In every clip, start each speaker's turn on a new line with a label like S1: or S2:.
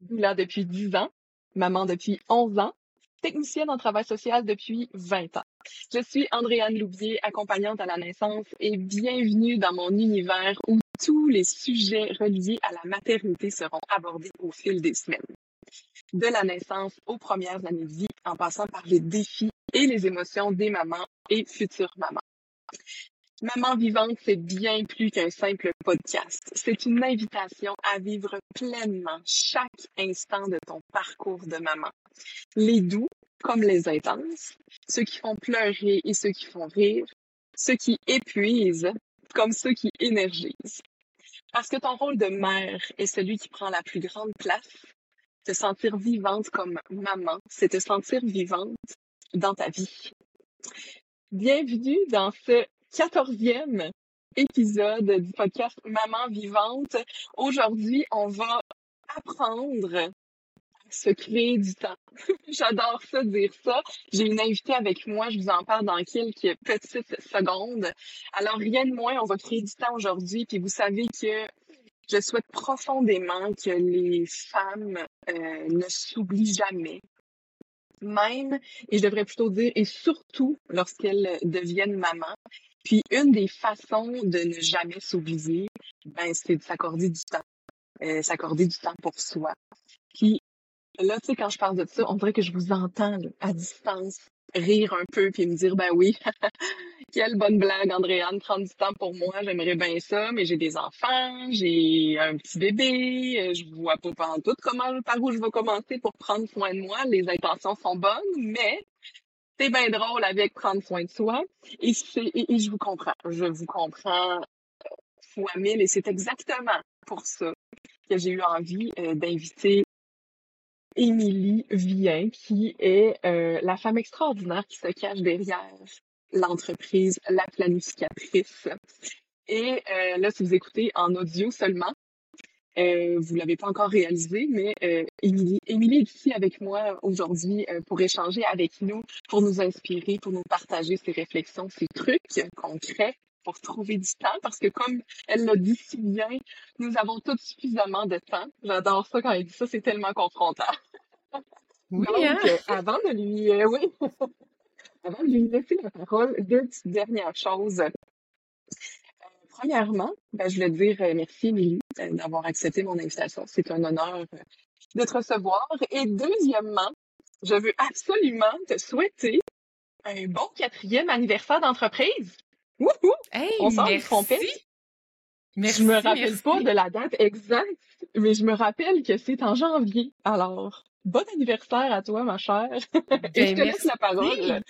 S1: Doula depuis 10 ans, maman depuis 11 ans, technicienne en travail social depuis 20 ans. Je suis Andréane Loubier, accompagnante à la naissance et bienvenue dans mon univers où tous les sujets reliés à la maternité seront abordés au fil des semaines. De la naissance aux premières années de vie, en passant par les défis et les émotions des mamans et futures mamans. Maman vivante, c'est bien plus qu'un simple podcast. C'est une invitation à vivre pleinement chaque instant de ton parcours de maman. Les doux comme les intenses, ceux qui font pleurer et ceux qui font rire, ceux qui épuisent comme ceux qui énergisent. Parce que ton rôle de mère est celui qui prend la plus grande place. Te sentir vivante comme maman, c'est te sentir vivante dans ta vie. Bienvenue dans ce quatorzième épisode du podcast Maman vivante. Aujourd'hui, on va apprendre à se créer du temps. J'adore ça, dire ça. J'ai une invitée avec moi, je vous en parle dans quelques petites secondes. Alors, rien de moins, on va créer du temps aujourd'hui. Puis vous savez que je souhaite profondément que les femmes euh, ne s'oublient jamais. Même, et je devrais plutôt dire, et surtout lorsqu'elles deviennent mamans, puis une des façons de ne jamais s'oublier, ben, c'est de s'accorder du temps. Euh, s'accorder du temps pour soi. Puis là, tu sais, quand je parle de ça, on dirait que je vous entends à distance rire un peu puis me dire ben oui, quelle bonne blague, Andréane, prendre du temps pour moi, j'aimerais bien ça, mais j'ai des enfants, j'ai un petit bébé, euh, je vois pas en tout comment par où je vais commencer pour prendre soin de moi. Les intentions sont bonnes, mais c'est bien drôle avec prendre soin de soi. Et, je vous comprends. Je vous comprends euh, fois mille. Et c'est exactement pour ça que j'ai eu envie euh, d'inviter Émilie Vien, qui est euh, la femme extraordinaire qui se cache derrière l'entreprise La Planificatrice. Et là, si vous écoutez en audio seulement, euh, vous l'avez pas encore réalisé, mais euh, Émilie, Émilie est ici avec moi aujourd'hui euh, pour échanger avec nous, pour nous inspirer, pour nous partager ses réflexions, ses trucs concrets pour trouver du temps, parce que comme elle l'a dit si bien, nous avons tous suffisamment de temps. J'adore ça quand elle dit ça, c'est tellement confrontant.
S2: Oui, hein?
S1: Donc, euh, avant de lui, euh, oui, avant de lui laisser la parole, deux petites dernières choses premièrement, ben, je voulais dire euh, merci, Émilie, euh, d'avoir accepté mon invitation. C'est un honneur euh, de te recevoir. Et deuxièmement, je veux absolument te souhaiter un bon quatrième anniversaire d'entreprise. Wouhou!
S2: Hey,
S1: On s'en
S2: merci.
S1: Merci, je me rappelle pas de la date exacte, mais je me rappelle que c'est en janvier. Alors, bon anniversaire à toi, ma chère. Et je te laisse la parole.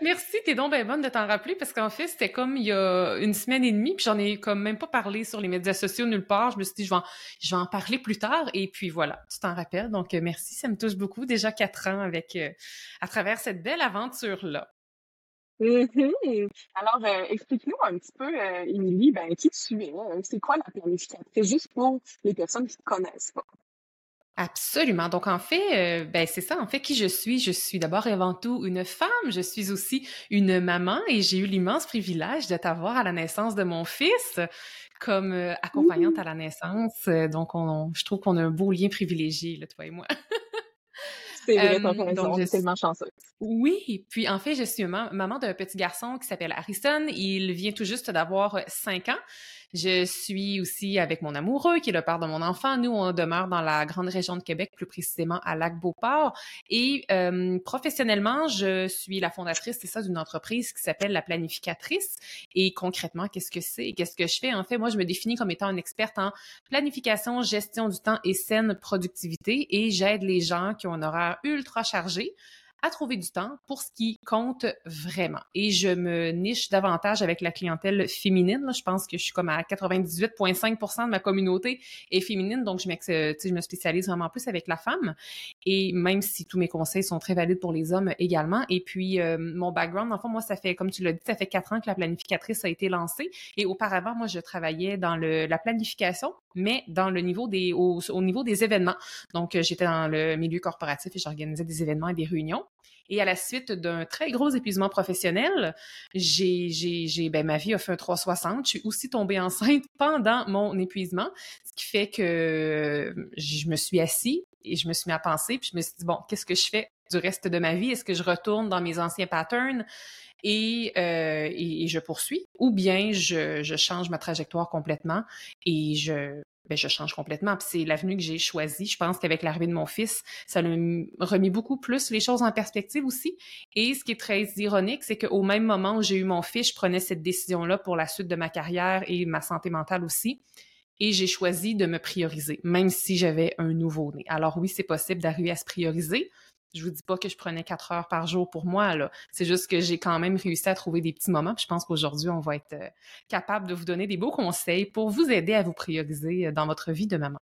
S2: Merci, t'es donc bien bonne de t'en rappeler parce qu'en fait, c'était comme il y a une semaine et demie, puis j'en ai comme même pas parlé sur les médias sociaux nulle part. Je me suis dit, je vais en, parler plus tard. Et puis voilà, tu t'en rappelles. Donc, euh, merci, ça me touche beaucoup. Déjà quatre ans avec, euh, à travers cette belle aventure-là.
S1: Mm-hmm. Alors, euh, explique-nous un petit peu, Émilie, ben, qui tu es? C'est quoi la planificatrice, juste pour les personnes qui ne connaissent pas?
S2: Absolument. Donc en fait, euh, ben c'est ça. En fait, qui je suis? Je suis d'abord et avant tout une femme. Je suis aussi une maman et j'ai eu l'immense privilège de t'avoir à la naissance de mon fils comme euh, accompagnante à la naissance. Donc on, je trouve qu'on a un beau lien privilégié, là, toi et moi.
S1: C'est vrai, euh, donc, tellement chanceux.
S2: Oui, puis en fait, je suis maman d'un petit garçon qui s'appelle Harrison. Il vient tout juste d'avoir cinq ans. Je suis aussi avec mon amoureux, qui est le père de mon enfant. Nous, on demeure dans la grande région de Québec, plus précisément à Lac-Beauport. Et euh, professionnellement, je suis la fondatrice, c'est ça, d'une entreprise qui s'appelle La Planificatrice. Et concrètement, qu'est-ce que c'est? Qu'est-ce que je fais? En fait, moi, je me définis comme étant une experte en planification, gestion du temps et saine productivité. Et j'aide les gens qui ont un horaire ultra chargé à trouver du temps pour ce qui compte vraiment. Et je me niche davantage avec la clientèle féminine. Je pense que je suis comme à 98,5% de ma communauté est féminine, donc je, je me spécialise vraiment plus avec la femme. Et même si tous mes conseils sont très valides pour les hommes également. Et puis, euh, mon background, en fait, moi, ça fait, comme tu l'as dit, ça fait quatre ans que la planificatrice a été lancée. Et auparavant, moi, je travaillais dans la planification, mais dans le niveau des, au, au niveau des événements. Donc, j'étais dans le milieu corporatif et j'organisais des événements et des réunions. Et à la suite d'un très gros épuisement professionnel, j'ai, j'ai, ben, ma vie a fait un 360. Je suis aussi tombée enceinte pendant mon épuisement, ce qui fait que je me suis assise et je me suis mis à penser, puis je me suis dit, bon, qu'est-ce que je fais du reste de ma vie? Est-ce que je retourne dans mes anciens patterns? Et, euh, et, je poursuis, ou bien je, je change ma trajectoire complètement et je, ben, je change complètement. C'est l'avenue que j'ai choisie. Je pense qu'avec l'arrivée de mon fils, ça a remis beaucoup plus les choses en perspective aussi. Et ce qui est très ironique, c'est qu'au même moment où j'ai eu mon fils, je prenais cette décision-là pour la suite de ma carrière et ma santé mentale aussi. Et j'ai choisi de me prioriser, même si j'avais un nouveau-né. Alors oui, c'est possible d'arriver à se prioriser. Je vous dis pas que je prenais quatre heures par jour pour moi, là. C'est juste que j'ai quand même réussi à trouver des petits moments. je pense qu'aujourd'hui, on va être euh, capable de vous donner des beaux conseils pour vous aider à vous prioriser euh, dans votre vie de maman.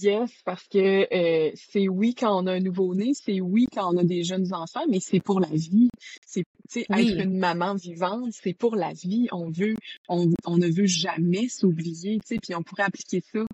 S1: Yes, parce que euh, c'est oui quand on a un nouveau-né, c'est oui quand on a des jeunes enfants, mais c'est pour la vie. C'est être une maman vivante, c'est pour la vie. On veut, on, on ne veut jamais s'oublier, tu sais, puis on pourrait appliquer ça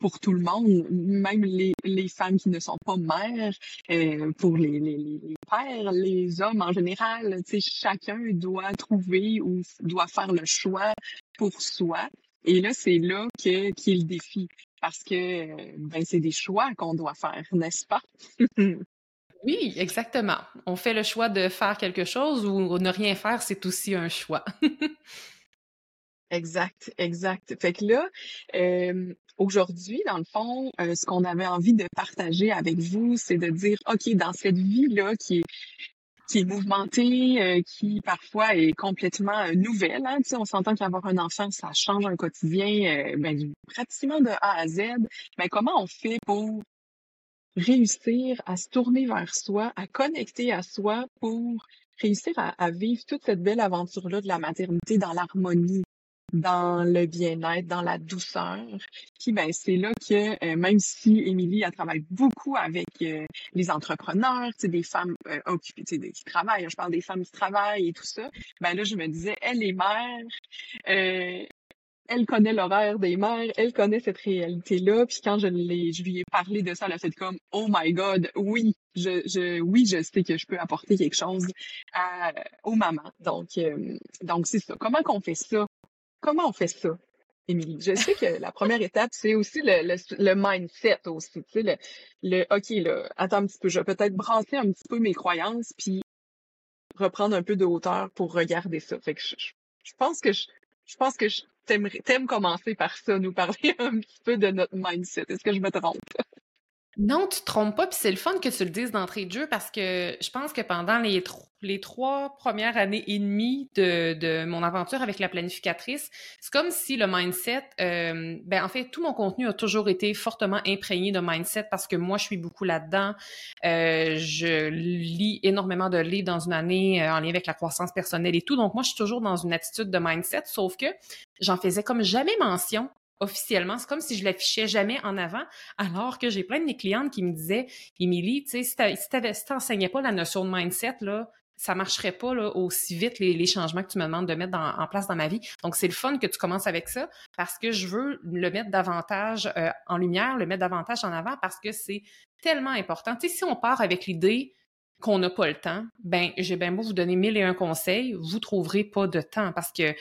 S1: pour tout le monde, même les, les femmes qui ne sont pas mères, euh, pour les, les, les, pères, les hommes en général, chacun doit trouver ou doit faire le choix pour soi. Et là, c'est là que qui est le défi, parce que ben c'est des choix qu'on doit faire, n'est-ce pas?
S2: oui, exactement. On fait le choix de faire quelque chose ou ne rien faire, c'est aussi un choix.
S1: Exact, exact. Fait que là, euh, aujourd'hui, dans le fond, euh, ce qu'on avait envie de partager avec vous, c'est de dire, OK, dans cette vie-là qui est qui est mouvementée, euh, qui parfois est complètement euh, nouvelle. Hein, on s'entend qu'avoir un enfant, ça change un quotidien ben, pratiquement de A à Z. Mais comment on fait pour réussir à se tourner vers soi, à connecter à soi pour réussir à vivre toute cette belle aventure-là de la maternité dans l'harmonie, dans le bien-être, dans la douceur. Puis ben c'est là que euh, même si Émilie elle travaille beaucoup avec euh, les entrepreneurs, tu des femmes euh, occupées, qui travaillent, je parle des femmes qui travaillent et tout ça. Ben là je me disais elle est mère, elle connaît l'horaire des mères, elle connaît cette réalité-là. Puis quand je, je lui ai parlé de ça, elle a fait comme Oh my God, oui, je, je oui, je sais que je peux apporter quelque chose à, aux mamans. Donc, donc c'est ça. Comment qu'on fait ça? Comment on fait ça, Émilie? Je sais que la première étape, c'est aussi le, mindset aussi. Tu sais, le, le OK, là, attends un petit peu, je vais peut-être brasser un petit peu mes croyances, puis reprendre un peu de hauteur pour regarder ça. Fait que je, je pense que je, je pense que je t'aimes commencer par ça, nous parler un petit peu de notre mindset. Est-ce que je me trompe?
S2: Non, tu te trompes pas, puis c'est le fun que tu le dises d'entrée de jeu parce que je pense que pendant les, trois premières années et demie de, de mon aventure avec la planificatrice, c'est comme si le mindset, euh, ben en fait, tout mon contenu a toujours été fortement imprégné de mindset parce que moi, je suis beaucoup là-dedans. Euh, je lis énormément de livres dans une année euh, en lien avec la croissance personnelle et tout, donc moi, je suis toujours dans une attitude de mindset, sauf que j'en faisais comme jamais mention officiellement. C'est comme si je l'affichais jamais en avant, alors que j'ai plein de mes clientes qui me disaient, Émilie, tu sais, si tu n'enseignais pas la notion de mindset, là, ça marcherait pas là, aussi vite les, changements que tu me demandes de mettre en place dans ma vie. Donc, c'est le fun que tu commences avec ça parce que je veux le mettre davantage euh, en lumière, le mettre davantage en avant parce que c'est tellement important. Tu sais, si on part avec l'idée qu'on n'a pas le temps, ben j'ai bien beau vous donner mille et un conseils, vous trouverez pas de temps parce que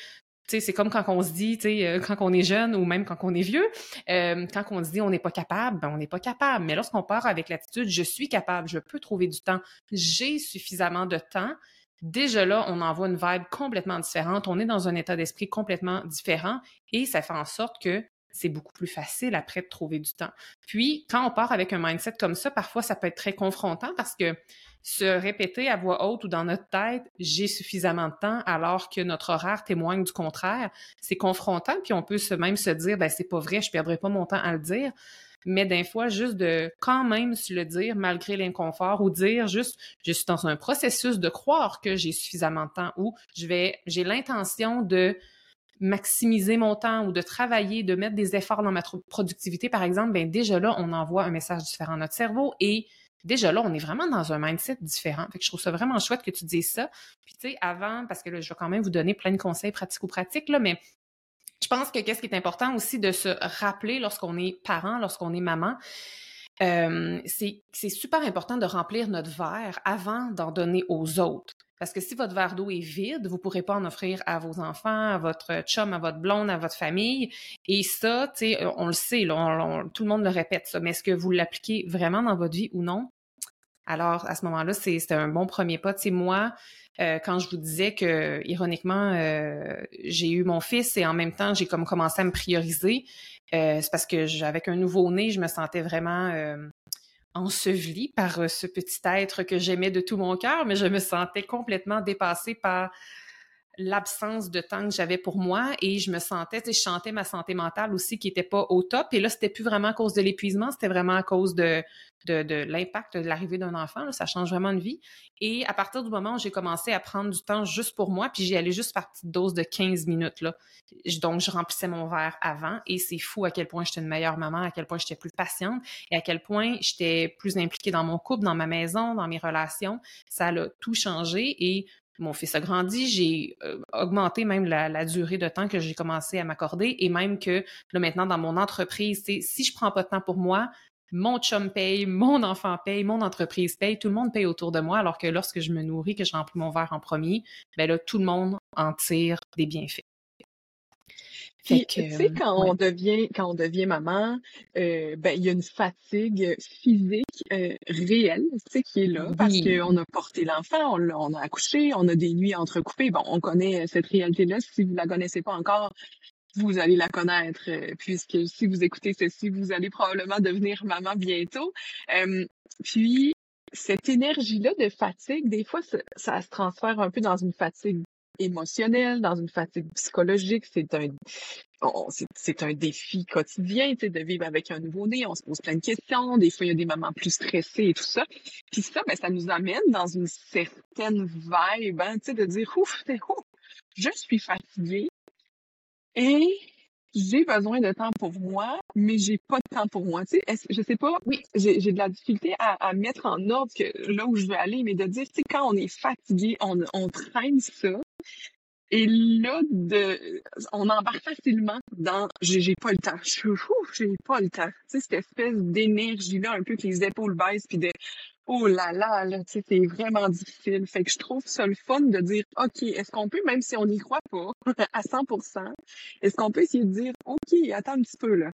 S2: c'est comme quand on se dit, euh, quand on est jeune ou même quand on est vieux, euh, quand on se dit on n'est pas capable, ben on n'est pas capable. Mais lorsqu'on part avec l'attitude je suis capable, je peux trouver du temps, j'ai suffisamment de temps, déjà là, on envoie une vibe complètement différente, on est dans un état d'esprit complètement différent et ça fait en sorte que c'est beaucoup plus facile après de trouver du temps. Puis, quand on part avec un mindset comme ça, parfois ça peut être très confrontant parce que se répéter à voix haute ou dans notre tête, j'ai suffisamment de temps, alors que notre horaire témoigne du contraire, c'est confrontant, puis on peut se même se dire, ben c'est pas vrai, je perdrai pas mon temps à le dire. Mais d'un fois, juste de quand même se le dire malgré l'inconfort ou dire juste, je suis dans un processus de croire que j'ai suffisamment de temps ou je vais, j'ai l'intention de maximiser mon temps ou de travailler, de mettre des efforts dans ma productivité, par exemple, ben déjà là, on envoie un message différent à notre cerveau et déjà là, on est vraiment dans un mindset différent. Fait que je trouve ça vraiment chouette que tu dises ça. Puis tu sais, avant, parce que là, je vais quand même vous donner plein de conseils pratiques ou pratiques, là, mais je pense que qu'est-ce qui est important aussi de se rappeler lorsqu'on est parent, lorsqu'on est maman, euh, c'est super important de remplir notre verre avant d'en donner aux autres. Parce que si votre verre d'eau est vide, vous pourrez pas en offrir à vos enfants, à votre chum, à votre blonde, à votre famille. Et ça, on le sait, tout le monde le répète ça. Mais est-ce que vous l'appliquez vraiment dans votre vie ou non? Alors, à ce moment-là, c'est un bon premier pas. Tu moi, euh, quand je vous disais que, ironiquement, euh, j'ai eu mon fils et en même temps, j'ai comme commencé à me prioriser, euh, c'est parce que avec un nouveau-né, je me sentais vraiment ensevelie par ce petit être que j'aimais de tout mon cœur, mais je me sentais complètement dépassée par l'absence de temps que j'avais pour moi et je me sentais, je chantais ma santé mentale aussi qui était pas au top. Et là, c'était plus vraiment à cause de l'épuisement, c'était vraiment à cause de l'impact de l'arrivée d'un enfant. ça change vraiment de vie. Et à partir du moment où j'ai commencé à prendre du temps juste pour moi, puis j'y allais juste par petite dose de 15 minutes, là. Donc, je remplissais mon verre avant et c'est fou à quel point j'étais une meilleure maman, à quel point j'étais plus patiente et à quel point j'étais plus impliquée dans mon couple, dans ma maison, dans mes relations. Ça a tout changé et mon fils a grandi, j'ai euh, augmenté même la, durée de temps que j'ai commencé à m'accorder et même que là maintenant dans mon entreprise, si je prends pas de temps pour moi, mon chum paye, mon enfant paye, mon entreprise paye, tout le monde paye autour de moi, alors que lorsque je me nourris, que je remplis mon verre en premier, ben là, tout le monde en tire des bienfaits.
S1: Puis, tu sais, quand on devient, quand on devient maman, euh, ben, il y a une fatigue physique euh, réelle, tu sais, qui est là, parce qu'on a porté l'enfant, on, on, a accouché, on a des nuits entrecoupées. Bon, on connaît cette réalité-là. Si vous la connaissez pas encore, vous allez la connaître, euh, puisque si vous écoutez ceci, vous allez probablement devenir maman bientôt. puis, cette énergie-là de fatigue, des fois, ça, ça, se transfère un peu dans une fatigue émotionnelle, dans une fatigue psychologique. C'est un, c'est un défi quotidien, tu sais, de vivre avec un nouveau-né. On se pose plein de questions. Des fois, il y a des moments plus stressés et tout ça. Puis ça, ben, ça nous amène dans une certaine vibe, hein, tu sais, de dire, ouf, ouf, je suis fatiguée et j'ai besoin de temps pour moi, mais j'ai pas de temps pour moi. Tu sais, je sais pas, oui, j'ai de la difficulté à, à, mettre en ordre que là où je veux aller, mais de dire, tu sais, quand on est fatigué, on, on traîne ça. Et là, de, on embarque facilement dans j'ai pas le temps. Je j'ai pas le temps. Tu sais, cette espèce d'énergie-là, un peu que les épaules baissent, puis de oh là là, là, c'est vraiment difficile. Fait que je trouve ça le fun de dire OK, est-ce qu'on peut, même si on n'y croit pas à 100% est-ce qu'on peut essayer de dire OK, attends un petit peu là.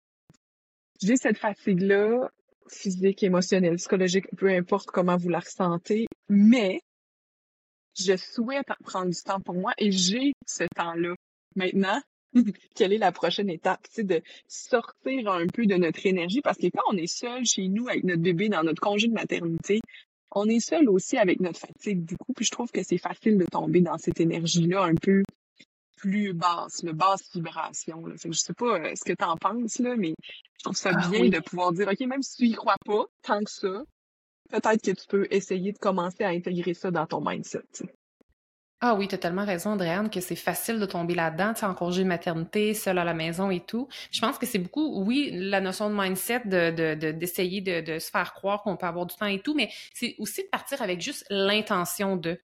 S1: J'ai cette fatigue-là, physique, émotionnelle, psychologique, peu importe comment vous la ressentez, mais je souhaite prendre du temps pour moi et j'ai ce temps-là. Maintenant, quelle est la prochaine étape? C'est de sortir un peu de notre énergie? Parce que quand on est seul chez nous avec notre bébé dans notre congé de maternité, on est seul aussi avec notre fatigue du coup, puis je trouve que c'est facile de tomber dans cette énergie-là un peu plus basse, le basse vibration. Là. Fait que je sais pas euh, ce que tu en penses, là, mais je trouve ça ah bien de pouvoir dire, OK, même si tu y crois pas tant que ça, peut-être que tu peux essayer de commencer à intégrer ça dans ton mindset.
S2: Ah oui, tu as tellement raison, Andréane, que c'est facile de tomber là-dedans, tu en congé de maternité, seul à la maison et tout. Je pense que c'est beaucoup, oui, la notion de mindset, de, d'essayer de, de, se faire croire qu'on peut avoir du temps et tout, mais c'est aussi de partir avec juste l'intention de.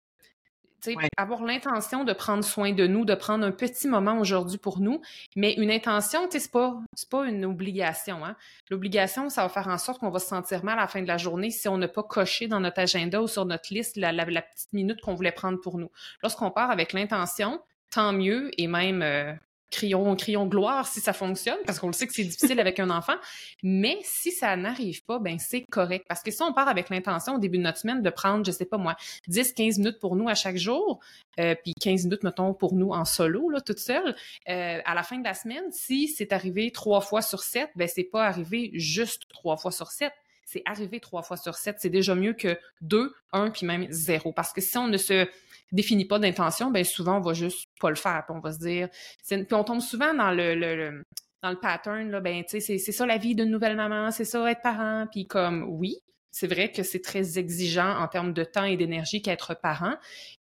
S2: Avoir l'intention de prendre soin de nous, de prendre un petit moment aujourd'hui pour nous, mais une intention, c'est pas, pas une obligation. Hein. L'obligation, ça va faire en sorte qu'on va se sentir mal à la fin de la journée si on n'a pas coché dans notre agenda ou sur notre liste la, petite minute qu'on voulait prendre pour nous. Lorsqu'on part avec l'intention, tant mieux, et même euh, crions, crions gloire si ça fonctionne, parce qu'on le sait que c'est difficile avec un enfant. Mais si ça n'arrive pas, ben c'est correct. Parce que si on part avec l'intention au début de notre semaine de prendre, je sais pas moi, 10, 15 minutes pour nous à chaque jour, euh, puis 15 minutes, mettons, pour nous en solo, là, toute seule, euh, à la fin de la semaine, si c'est arrivé trois fois sur sept, ben c'est pas arrivé juste trois fois sur sept c'est arrivé trois fois sur sept. C'est déjà mieux que deux, un, puis même zéro. Parce que si on ne se définit pas d'intention, ben souvent on va juste pas le faire, on va se dire, puis on tombe souvent dans le, dans le pattern là, ben tu c'est ça la vie d'une nouvelle maman, c'est ça être parent, puis comme oui, c'est vrai que c'est très exigeant en termes de temps et d'énergie qu'être parent,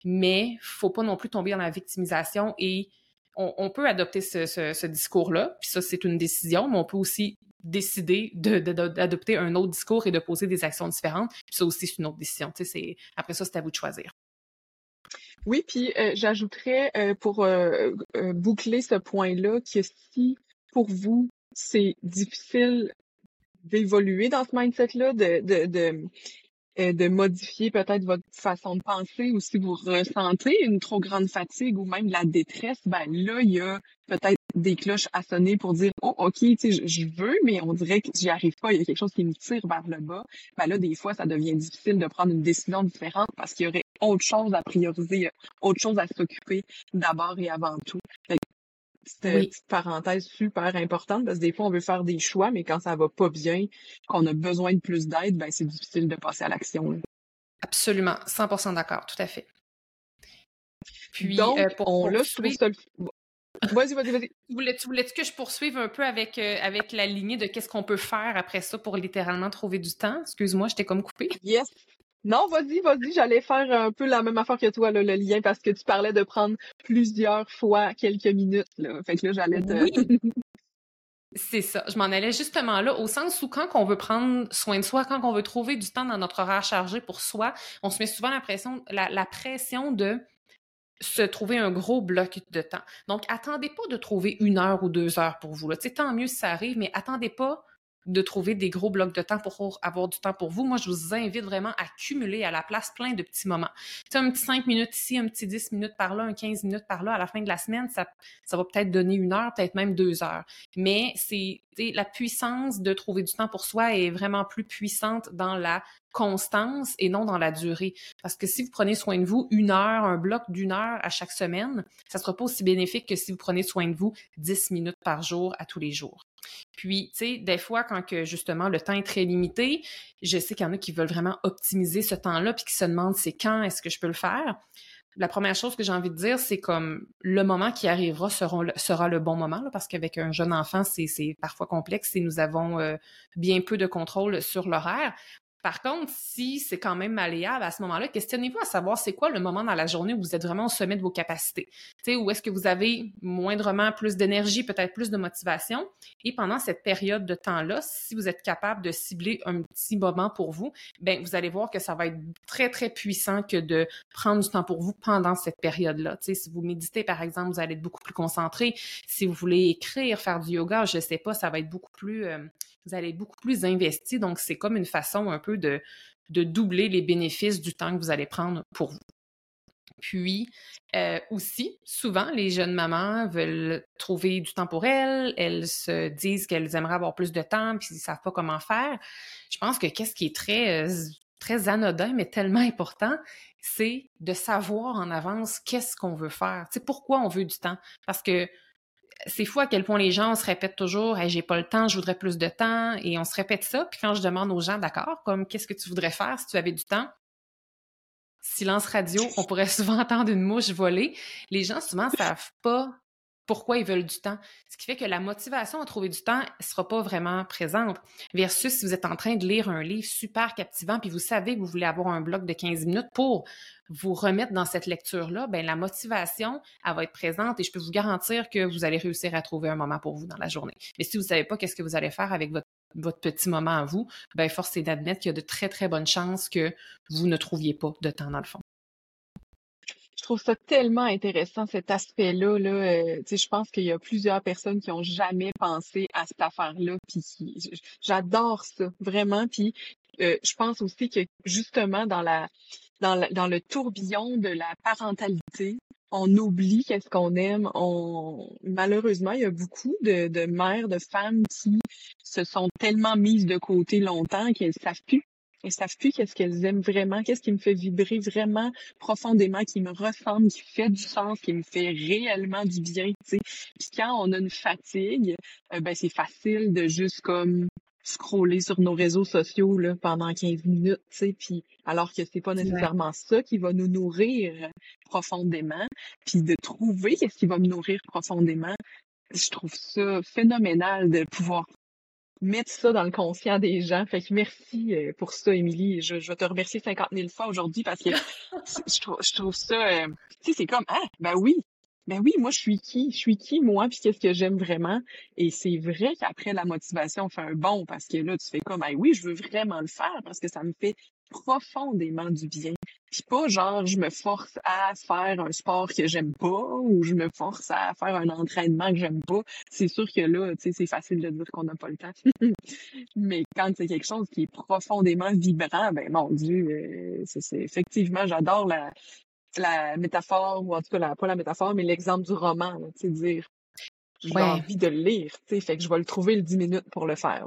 S2: mais faut pas non plus tomber dans la victimisation et on, peut adopter ce, discours-là, puis ça, c'est une décision, mais on peut aussi décider d'adopter un autre discours et de poser des actions différentes. Puis ça aussi, c'est une autre décision. Tu sais, après ça, c'est à vous de choisir.
S1: Oui, puis euh, j'ajouterais euh, pour euh, boucler ce point-là que si pour vous c'est difficile d'évoluer dans ce mindset-là, de, de, de, de modifier peut-être votre façon de penser ou si vous ressentez une trop grande fatigue ou même la détresse, ben là, il y a peut-être des cloches à sonner pour dire oh ok tu sais je veux mais on dirait que j'y arrive pas il y a quelque chose qui me tire vers le bas. Ben là des fois ça devient difficile de prendre une décision différente parce qu'il y aurait autre chose à prioriser autre chose à s'occuper d'abord et avant tout. C'est une petite parenthèse super importante parce que des fois on veut faire des choix mais quand ça va pas bien qu'on a besoin de plus d'aide ben c'est difficile de passer à l'action
S2: absolument 100% d'accord tout à fait.
S1: Puis Donc, euh, pour on l'a Vas-y, vas-y, vas-y.
S2: Tu voulais, que je poursuive un peu avec, euh, avec la lignée de qu'est-ce qu'on peut faire après ça pour littéralement trouver du temps? Excuse-moi, je t'ai comme coupé.
S1: Yes. Non, vas-y, vas-y, j'allais faire un peu la même affaire que toi, le lien, parce que tu parlais de prendre plusieurs fois quelques minutes. Là. Fait que là, j'allais te...
S2: Oui. C'est ça. Je m'en allais justement là, au sens où quand on veut prendre soin de soi, quand on veut trouver du temps dans notre horaire chargé pour soi, on se met souvent la pression, la pression de se trouver un gros bloc de temps. Donc, attendez pas de trouver une heure ou deux heures pour vous. Là. tant mieux si ça arrive, mais attendez pas de trouver des gros blocs de temps pour avoir du temps pour vous. Moi, je vous invite vraiment à cumuler à la place plein de petits moments. Tu un petit 5 minutes ici, un petit 10 minutes par là, un 15 minutes par là. À la fin de la semaine, ça, va peut-être donner une heure, peut-être même deux heures. Mais c'est la puissance de trouver du temps pour soi est vraiment plus puissante dans la constance et non dans la durée. Parce que si vous prenez soin de vous une heure, un bloc d'une heure à chaque semaine, ça sera pas aussi bénéfique que si vous prenez soin de vous 10 minutes par jour à tous les jours. Puis, tu sais, des fois, quand que justement le temps est très limité, je sais qu'il y en a qui veulent vraiment optimiser ce temps-là puis qui se demandent c'est quand est-ce que je peux le faire? La première chose que j'ai envie de dire, c'est comme le moment qui arrivera sera le bon moment, parce qu'avec un jeune enfant, c'est parfois complexe et nous avons euh, bien peu de contrôle sur l'horaire. Par contre, si c'est quand même malléable à ce moment-là, questionnez-vous à savoir c'est quoi le moment dans la journée où vous êtes vraiment au sommet de vos capacités. Sais, où est-ce que vous avez moindrement plus d'énergie, peut-être plus de motivation. Et pendant cette période de temps-là, si vous êtes capable de cibler un petit moment pour vous, ben vous allez voir que ça va être très, très puissant que de prendre du temps pour vous pendant cette période-là. Si vous méditez, par exemple, vous allez être beaucoup plus concentré. Si vous voulez écrire, faire du yoga, je sais pas, ça va être beaucoup plus... Euh, vous allez beaucoup plus investi. Donc, c'est comme une façon un peu de, doubler les bénéfices du temps que vous allez prendre pour vous. Puis euh, aussi, souvent, les jeunes mamans veulent trouver du temps pour elles. Elles se disent qu'elles aimeraient avoir plus de temps, puis ils ne savent pas comment faire. Je pense que qu'est-ce qui est très, très anodin, mais tellement important, c'est de savoir en avance qu'est-ce qu'on veut faire. Sais, pourquoi on veut du temps? Parce que c'est fou à quel point les gens se répètent toujours j'ai pas le temps, je voudrais plus de temps et on se répète ça puis quand je demande aux gens d'accord comme qu'est-ce que tu voudrais faire si tu avais du temps? Silence radio, on pourrait souvent entendre une mouche voler. Les gens souvent savent pas pourquoi ils veulent du temps. Ce qui fait que la motivation à trouver du temps ne sera pas vraiment présente. Versus si vous êtes en train de lire un livre super captivant, puis vous savez que vous voulez avoir un bloc de 15 minutes pour vous remettre dans cette lecture-là, ben la motivation, elle va être présente et je peux vous garantir que vous allez réussir à trouver un moment pour vous dans la journée. Mais si vous ne savez pas qu'est-ce que vous allez faire avec votre petit moment à vous, ben force est d'admettre qu'il y a de très, très bonnes chances que vous ne trouviez pas de temps dans le fond
S1: trouve ça tellement intéressant cet aspect-là. Là, euh, je pense qu'il y a plusieurs personnes qui ont jamais pensé à cette affaire-là. J'adore ça vraiment. Puis euh, je pense aussi que justement dans la dans, dans le tourbillon de la parentalité, on oublie qu'est-ce qu'on aime. On malheureusement, il y a beaucoup de, de mères, de femmes qui se sont tellement mises de côté longtemps qu'elles savent plus elles savent plus qu'est-ce qu'elles aiment vraiment, qu'est-ce qui me fait vibrer vraiment profondément, qui me ressemble, qui fait du sens, qui me fait réellement du bien, tu sais. Puis quand on a une fatigue, euh, ben c'est facile de juste comme scroller sur nos réseaux sociaux là, pendant 15 minutes, tu sais, puis alors que c'est pas nécessairement ça qui va nous nourrir profondément, puis de trouver qu'est-ce qui va me nourrir profondément, je trouve ça phénoménal de pouvoir mettre ça dans le conscient des gens. Fait que merci euh, pour ça, Émilie. Je, je vais te remercier 50 000 fois aujourd'hui parce que je, trouve, je trouve ça, euh, tu sais, c'est comme, ah, ben oui, ben oui, moi, je suis qui? Je suis qui, moi, puis qu'est-ce que j'aime vraiment? Et c'est vrai qu'après, la motivation fait un bon parce que là, tu fais comme, ah oui, je veux vraiment le faire parce que ça me fait profondément du bien. Puis pas genre je me force à faire un sport que j'aime pas ou je me force à faire un entraînement que j'aime pas. C'est sûr que là, tu sais, c'est facile de dire qu'on n'a pas le temps. Mais quand c'est quelque chose qui est profondément vibrant, ben mon Dieu, euh, c'est effectivement, j'adore la, la métaphore, ou en tout cas, la, pas la métaphore, mais l'exemple du roman, tu sais, dire j'ai envie de le lire, tu sais, fait que je vais le trouver le 10 minutes pour le faire.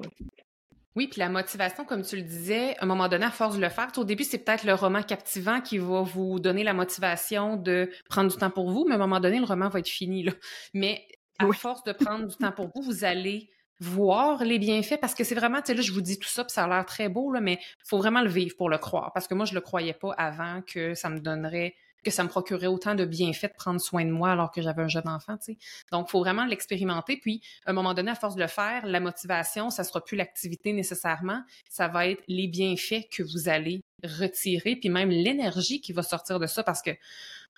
S2: Oui, puis la motivation, comme tu le disais, à un moment donné, à force de le faire, au début, c'est peut-être le roman captivant qui va vous donner la motivation de prendre du temps pour vous, mais à un moment donné, le roman va être fini. Là. Mais à force de prendre du temps pour vous, vous allez voir les bienfaits parce que c'est vraiment, tu sais, là, je vous dis tout ça, puis ça a l'air très beau, là, mais il faut vraiment le vivre pour le croire. Parce que moi, je le croyais pas avant que ça me donnerait que ça me procurait autant de bienfaits de prendre soin de moi alors que j'avais un jeune enfant, tu sais. Donc, il faut vraiment l'expérimenter. Puis, à un moment donné, à force de le faire, la motivation, ça sera plus l'activité nécessairement, ça va être les bienfaits que vous allez retirer, puis même l'énergie qui va sortir de ça, parce que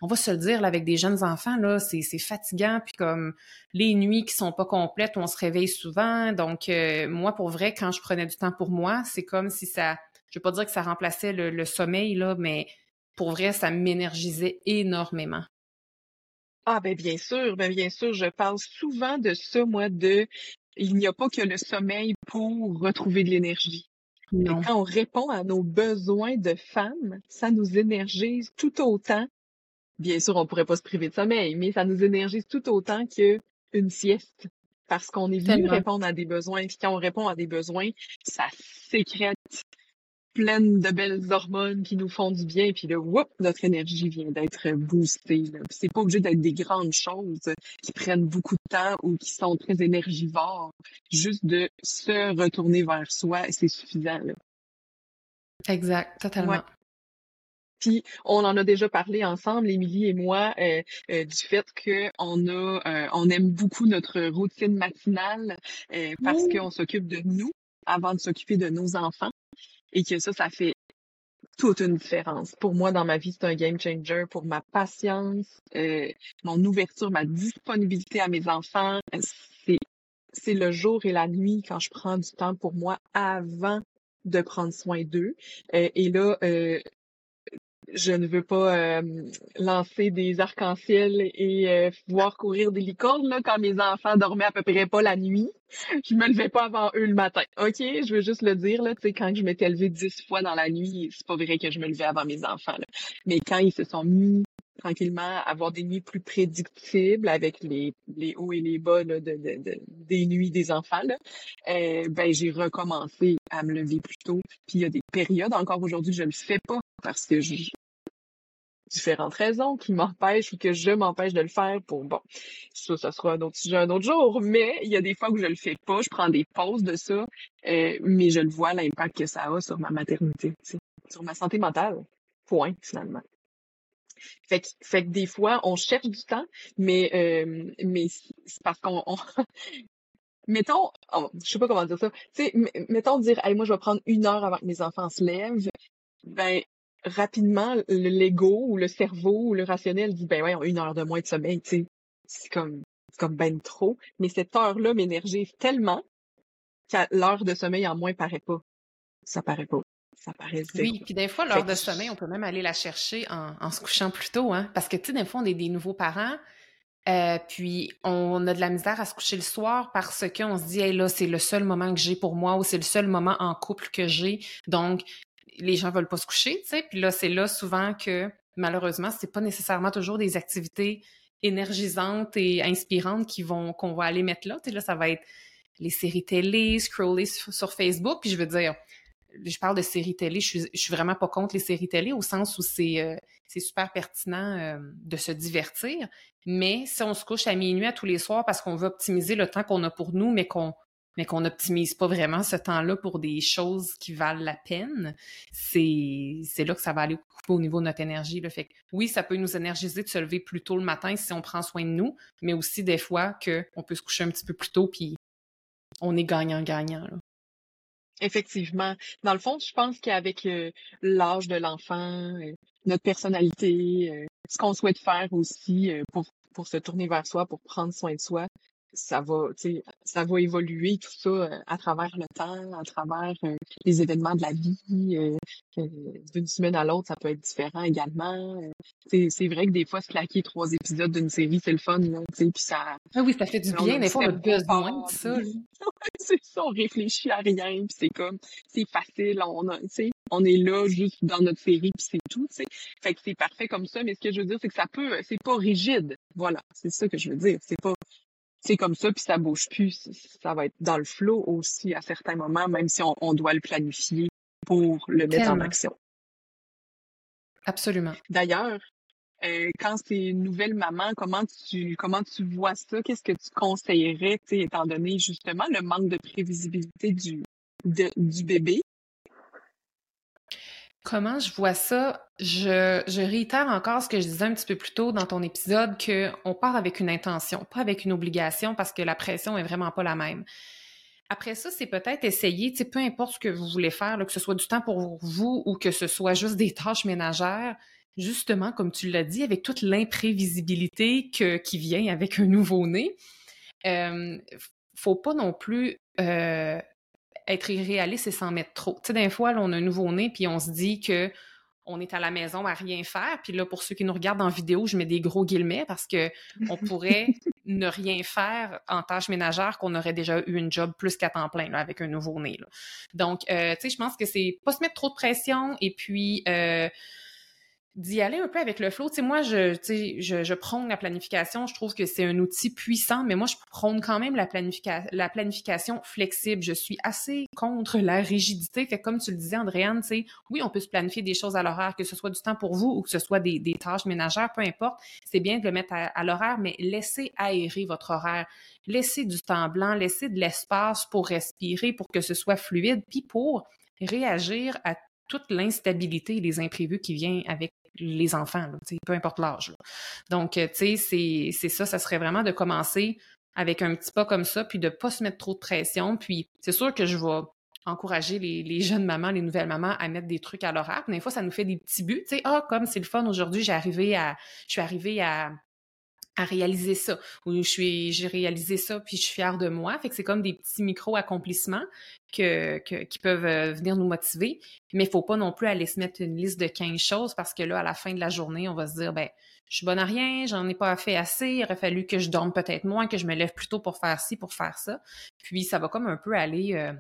S2: on va se le dire, là, avec des jeunes enfants, là, c'est, fatigant, puis comme les nuits qui sont pas complètes, on se réveille souvent. Donc, euh, moi, pour vrai, quand je prenais du temps pour moi, c'est comme si ça, je veux pas dire que ça remplaçait le, le sommeil, là, mais pour vrai, ça m'énergisait énormément.
S1: Ah ben bien sûr, ben bien sûr, je parle souvent de ça, moi, de il n'y a pas que le sommeil pour retrouver de l'énergie. Quand on répond à nos besoins de femmes, ça nous énergise tout autant. Bien sûr, on pourrait pas se priver de sommeil, mais ça nous énergise tout autant qu'une sieste. Parce qu'on est venu répondre à des besoins. Puis quand on répond à des besoins, ça sécrète pleine de belles hormones qui nous font du bien, puis là, whoop, notre énergie vient d'être boostée. C'est pas obligé d'être des grandes choses qui prennent beaucoup de temps ou qui sont très énergivores. Juste de se retourner vers soi, c'est suffisant. Là.
S2: Exact, totalement.
S1: Puis on en a déjà parlé ensemble, Émilie et moi, euh, euh, du fait qu'on a, euh, on aime beaucoup notre routine matinale parce qu'on s'occupe de nous avant de s'occuper de nos enfants et que ça, ça fait toute une différence. Pour moi, dans ma vie, c'est un game changer pour ma patience, euh, mon ouverture, ma disponibilité à mes enfants. C'est, c'est le jour et la nuit quand je prends du temps pour moi avant de prendre soin d'eux. Euh, et là, euh, je ne veux pas euh, lancer des arcs-en-ciel et euh, voir courir des licornes là, quand mes enfants dormaient à peu près pas la nuit. Je me levais pas avant eux le matin. OK, je veux juste le dire là, quand je m'étais levée dix fois dans la nuit, c'est pas vrai que je me levais avant mes enfants. Mais quand ils se sont mis tranquillement avoir des nuits plus prédictibles avec les, les hauts et les bas de, de, des nuits des enfants, euh, ben j'ai recommencé à me lever plus tôt. Puis il y a des périodes, encore aujourd'hui, je le fais pas parce que je, différentes raisons qui m'empêchent ou que je m'empêche de le faire pour bon ça ça sera un autre sujet un autre jour mais il y a des fois où je le fais pas je prends des pauses de ça euh, mais je le vois l'impact que ça a sur ma maternité sur ma santé mentale point finalement fait que, fait que des fois on cherche du temps mais euh, mais c'est parce qu'on mettons, oh, je sais pas comment dire ça, tu sais, mettons dire, moi, je vais prendre une heure avant que mes enfants se lèvent, ben, rapidement, le l'ego ou le cerveau ou le rationnel dit, ben ouais, une heure de moins de sommeil, tu sais, c'est comme, comme ben trop. Mais cette heure-là m'énergise tellement qu'à l'heure de sommeil en moins paraît pas. Ça paraît pas. Ça paraît
S2: zéro. Oui, puis des fois, l'heure de sommeil, on peut même aller la chercher en, en se couchant plus tôt, hein. Parce que, tu sais, des fois, on est des nouveaux parents, euh, puis on a de la misère à se coucher le soir parce qu'on se dit hey, là c'est le seul moment que j'ai pour moi ou c'est le seul moment en couple que j'ai donc les gens veulent pas se coucher, tu sais. Puis là, c'est là souvent que malheureusement, c'est pas nécessairement toujours des activités énergisantes et inspirantes qui vont qu'on va aller mettre là. Tu sais, là, ça va être les séries télé, scroller sur, Facebook. Puis je veux dire, je parle de séries télé, je suis, suis vraiment pas contre les séries télé au sens où c'est euh, super pertinent euh, de se divertir. Mais si on se couche à minuit à tous les soirs parce qu'on veut optimiser le temps qu'on a pour nous, mais qu'on mais qu'on n'optimise pas vraiment ce temps-là pour des choses qui valent la peine, c'est c'est là que ça va aller au niveau de notre énergie. Là. Fait que, oui, ça peut nous énergiser de se lever plus tôt le matin si on prend soin de nous, mais aussi des fois qu'on peut se coucher un petit peu plus tôt puis on est gagnant-gagnant.
S1: Effectivement. Dans le fond, je pense qu'avec euh, l'âge de l'enfant, euh, notre personnalité, euh, ce qu'on souhaite faire aussi pour, pour se tourner vers soi, pour prendre soin de soi, ça va, ça va évoluer tout ça euh, à travers le temps, à travers euh, les événements de la vie. Euh, d'une semaine à l'autre, ça peut être différent également. c'est vrai que des fois, se claquer trois épisodes d'une série, c'est le fun, là, puis ça...
S2: Ah oui, ça fait du bien. Des fois, on a besoin de ça.
S1: c'est ça, on réfléchit à rien, puis c'est comme, c'est facile, on a, on est là juste dans notre série, puis c'est tout, sais. Fait que c'est parfait comme ça, mais ce que je veux dire, c'est que ça peut, c'est pas rigide. Voilà, c'est ça que je veux dire. C'est pas, c'est comme ça, puis ça bouge plus. Ça va être dans le flot aussi à certains moments, même si on, doit le planifier pour le mettre en action.
S2: Absolument.
S1: D'ailleurs, euh, quand c'est une nouvelle maman, comment tu comment tu vois ça? Qu'est-ce que tu conseillerais, étant donné justement le manque de prévisibilité du, du bébé?
S2: Comment je vois ça? Je, réitère encore ce que je disais un petit peu plus tôt dans ton épisode, qu'on part avec une intention, pas avec une obligation, parce que la pression est vraiment pas la même. Après ça, c'est peut-être essayer, tu sais, peu importe ce que vous voulez faire, que ce soit du temps pour vous ou que ce soit juste des tâches ménagères, justement, comme tu l'as dit, avec toute l'imprévisibilité qui vient avec un nouveau-né, euh, faut pas non plus euh, être irréaliste et s'en mettre trop. Tu sais, des fois, là, on a un nouveau-né, puis on se dit que on est à la maison à rien faire. Puis là, pour ceux qui nous regardent en vidéo, je mets des gros guillemets parce que on pourrait ne rien faire en tâches ménagères qu'on aurait déjà eu une job plus qu'à temps plein là, avec un nouveau-né. Donc, euh, tu sais, je pense que c'est pas se mettre trop de pression et puis euh, d'y aller un peu avec le flow. Tu sais, moi, je, je, je prône la planification. Je trouve que c'est un outil puissant, mais moi, je prône quand même la, planification la planification flexible. Je suis assez contre la rigidité. Fait comme tu le disais, Andréane, tu sais, oui, on peut se planifier des choses à l'horaire, que ce soit du temps pour vous ou que ce soit des, des tâches ménagères, peu importe. C'est bien de le mettre à, à l'horaire, mais laissez aérer votre horaire. Laissez du temps blanc, laissez de l'espace pour respirer, pour que ce soit fluide, puis pour réagir à toute l'instabilité et les imprévus qui viennent avec les enfants, peu importe l'âge. Donc, euh, tu sais, c'est ça, ça serait vraiment de commencer avec un petit pas comme ça, puis de pas se mettre trop de pression. Puis, c'est sûr que je vais encourager les, jeunes mamans, les nouvelles mamans à mettre des trucs à l'horaire. Des fois, ça nous fait des petits buts. Tu sais, ah, comme c'est le fun aujourd'hui, j'ai arrivé à, je suis arrivée à, à réaliser ça ou je suis j'ai réalisé ça puis je suis fière de moi. Fait que c'est comme des petits micro accomplissements que, qui peuvent euh, venir nous motiver. Mais faut pas non plus aller se mettre une liste de 15 choses parce que là à la fin de la journée on va se dire ben je suis bonne à rien j'en ai pas fait assez il aurait fallu que je dorme peut-être moins que je me lève plus tôt pour faire ci pour faire ça. Puis ça va comme un peu aller euh,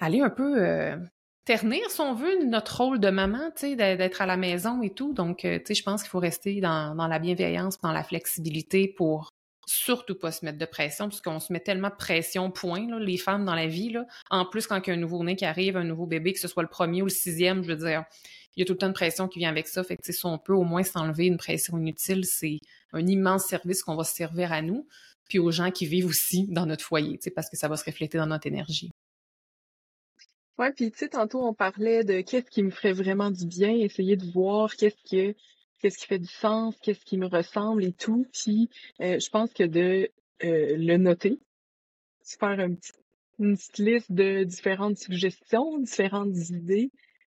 S2: aller un peu euh, ternir, si on veut, notre rôle de maman, d'être à la maison et tout. Donc, euh, je pense qu'il faut rester dans, la bienveillance, dans la flexibilité pour surtout pas se mettre de pression, puisqu'on se met tellement de pression, point, là, les femmes dans la vie. Là. En plus, quand il y a un nouveau-né qui arrive, un nouveau bébé, que ce soit le premier ou le sixième, je veux dire, il y a tout le temps de pression qui vient avec ça. Fait que, si on peut au moins s'enlever une pression inutile, c'est un immense service qu'on va se servir à nous, puis aux gens qui vivent aussi dans notre foyer, parce que ça va se refléter dans notre énergie.
S1: Ouais, puis tu sais, tantôt on parlait de qu'est-ce qui me ferait vraiment du bien, essayer de voir qu'est-ce que qu'est-ce qui fait du sens, qu'est-ce qui me ressemble et tout. Puis euh, je pense que de euh, le noter, faire un petit, une petite liste de différentes suggestions, différentes idées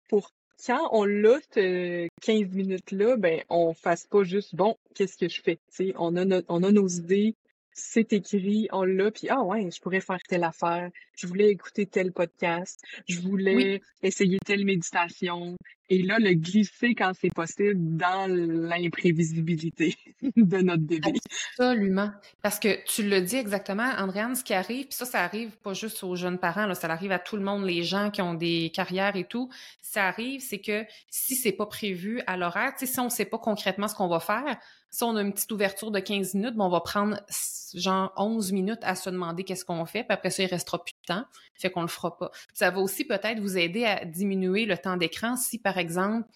S1: pour quand on l'a, 15 minutes-là, ben, on fasse pas juste, bon, qu'est-ce que je fais? sais on a, on a nos idées, c'est écrit, on l'a, puis ah ouais, je pourrais faire telle affaire, je voulais écouter tel podcast, je voulais essayer telle méditation, et là, le glisser quand c'est possible dans l'imprévisibilité de notre bébé.
S2: Absolument. Parce que tu le dis exactement, Andréane, ce qui arrive, puis ça, ça arrive pas juste aux jeunes parents, là, ça arrive à tout le monde, les gens qui ont des carrières et tout. Ça arrive, c'est que si c'est pas prévu à l'horaire, si on sait pas concrètement ce qu'on va faire, si on a une petite ouverture de 15 minutes, on va prendre genre 11 minutes à se demander qu'est-ce qu'on fait, puis après ça, il restera plus de temps, fait qu'on le fera pas. Ça va aussi peut-être vous aider à diminuer le temps d'écran si, par exemple,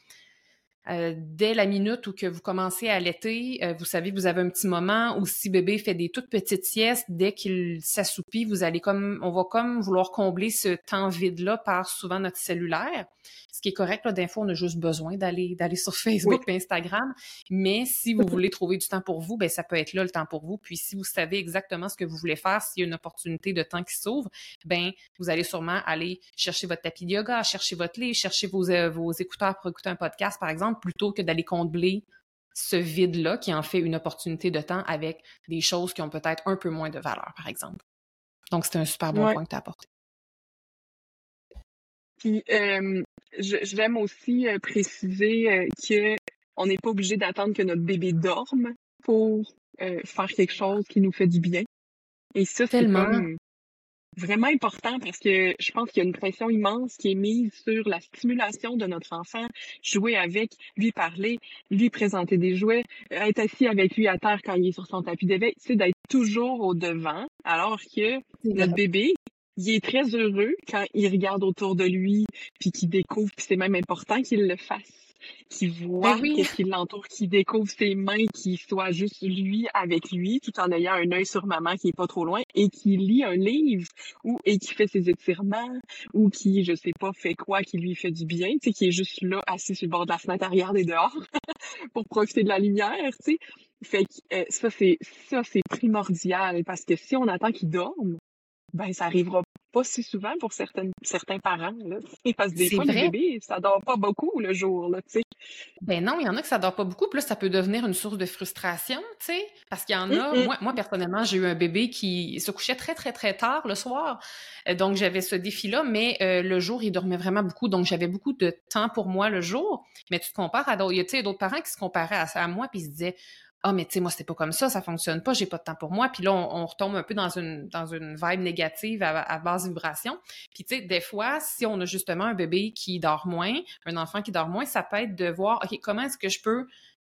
S2: euh, dès la minute où que vous commencez à allaiter, euh, vous savez, vous avez un petit moment où si bébé fait des toutes petites siestes, dès qu'il s'assoupit, vous allez comme, on va comme vouloir combler ce temps vide-là par souvent notre cellulaire. Ce qui est correct, là, d'infos, on a juste besoin d'aller, d'aller sur Facebook et Instagram. Mais si vous voulez trouver du temps pour vous, ben, ça peut être là le temps pour vous. Puis si vous savez exactement ce que vous voulez faire, s'il y a une opportunité de temps qui s'ouvre, ben, vous allez sûrement aller chercher votre tapis de yoga, chercher votre livre, chercher vos, euh, vos écouteurs pour écouter un podcast, par exemple plutôt que d'aller combler ce vide-là qui en fait une opportunité de temps avec des choses qui ont peut-être un peu moins de valeur, par exemple. Donc, c'est un super bon point que tu as apporté.
S1: Puis, euh, j'aime aussi euh, préciser euh, que on n'est pas obligé d'attendre que notre bébé dorme pour euh, faire quelque chose qui nous fait du bien. Et ça, c'est comme vraiment important parce que je pense qu'il y a une pression immense qui est mise sur la stimulation de notre enfant, jouer avec, lui parler, lui présenter des jouets, être assis avec lui à terre quand il est sur son tapis d'éveil, c'est d'être toujours au devant, alors que notre bébé, il est très heureux quand il regarde autour de lui, puis qu'il découvre, puis c'est même important qu'il le fasse qui voit ben qu'est-ce qui l'entoure, qui découvre ses mains, qui soit juste lui avec lui, tout en ayant un œil sur maman qui est pas trop loin, et qui lit un livre, ou et qui fait ses étirements, ou qui, je sais pas, fait quoi qui lui fait du bien, tu sais, qui est juste là, assis sur le bord de la fenêtre à regarder dehors pour profiter de la lumière, tu sais. Fait que euh, ça, c'est ça, c'est primordial, parce que si on attend qu'il dorme, ben ça arrivera pas si souvent pour certaines, certains parents. Là. Parce que des fois, vrai. le bébé, ça dort pas beaucoup le jour. Là,
S2: ben non, il y en a que ça dort pas beaucoup. Puis là, ça peut devenir une source de frustration, tu sais. Parce qu'il y en a, moi, moi, personnellement, j'ai eu un bébé qui se couchait très, très, très tard le soir. Euh, donc, j'avais ce défi-là, mais euh, le jour, il dormait vraiment beaucoup. Donc, j'avais beaucoup de temps pour moi le jour. Mais tu te compares à d'autres. Il y a d'autres parents qui se comparaient à, à moi puis ils se disaient ah mais tu sais moi c'était pas comme ça ça fonctionne pas j'ai pas de temps pour moi. Puis là on, retombe un peu dans une dans une vibe négative à, à basse vibration. Puis tu sais des fois si on a justement un bébé qui dort moins un enfant qui dort moins ça peut être de voir ok comment est-ce que je peux